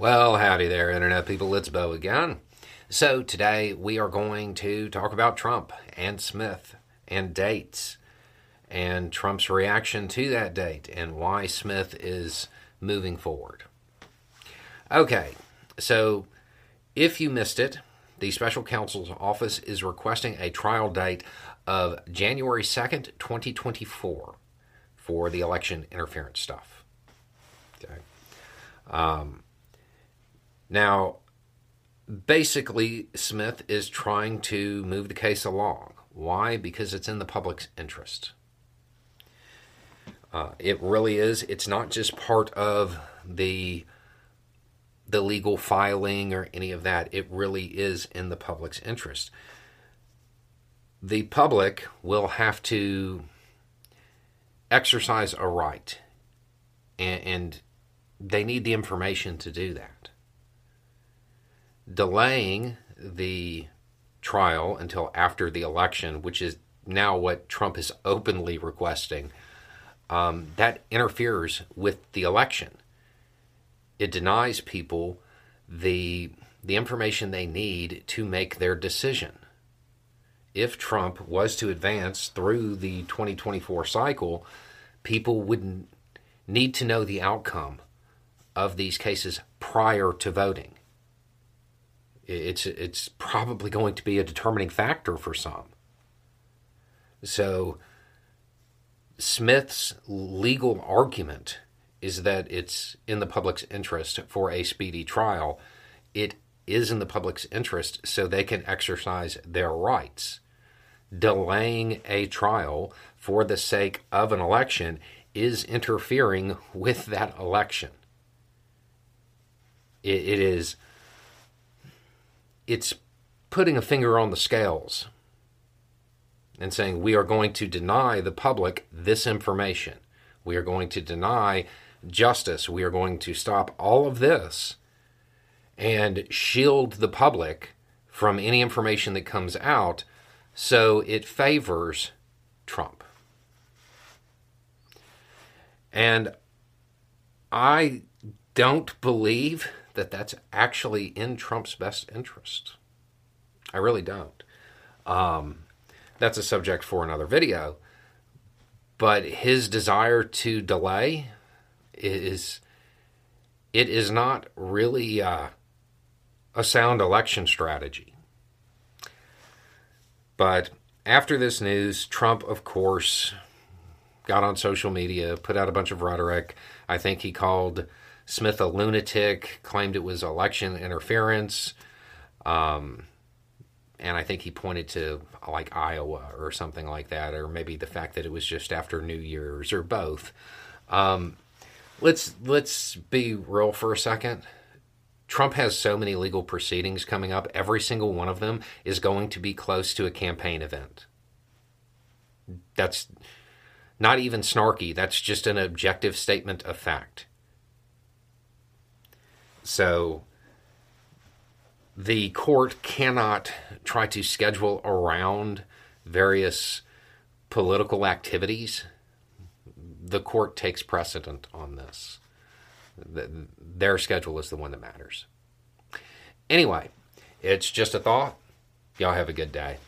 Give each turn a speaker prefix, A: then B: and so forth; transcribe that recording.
A: Well, howdy there, Internet people. It's Beau again. So, today we are going to talk about Trump and Smith and dates and Trump's reaction to that date and why Smith is moving forward. Okay, so if you missed it, the special counsel's office is requesting a trial date of January 2nd, 2024 for the election interference stuff. Okay. Um, now, basically, Smith is trying to move the case along. Why? Because it's in the public's interest. Uh, it really is. It's not just part of the the legal filing or any of that. It really is in the public's interest. The public will have to exercise a right, and, and they need the information to do that delaying the trial until after the election, which is now what Trump is openly requesting, um, that interferes with the election. It denies people the the information they need to make their decision. If Trump was to advance through the 2024 cycle, people would need to know the outcome of these cases prior to voting it's it's probably going to be a determining factor for some. So Smith's legal argument is that it's in the public's interest for a speedy trial. It is in the public's interest so they can exercise their rights. Delaying a trial for the sake of an election is interfering with that election. it, it is it's putting a finger on the scales and saying we are going to deny the public this information. We are going to deny justice. We are going to stop all of this and shield the public from any information that comes out so it favors Trump. And I don't believe that that's actually in Trump's best interest. I really don't. Um, that's a subject for another video. But his desire to delay is it is not really uh, a sound election strategy. But after this news, Trump, of course, got on social media, put out a bunch of rhetoric. I think he called Smith a lunatic, claimed it was election interference. Um, and I think he pointed to like Iowa or something like that, or maybe the fact that it was just after New Year's or both. Um, let's let's be real for a second. Trump has so many legal proceedings coming up. Every single one of them is going to be close to a campaign event. That's not even snarky. That's just an objective statement of fact. So the court cannot try to schedule around various political activities. The court takes precedent on this. Their schedule is the one that matters. Anyway, it's just a thought. Y'all have a good day.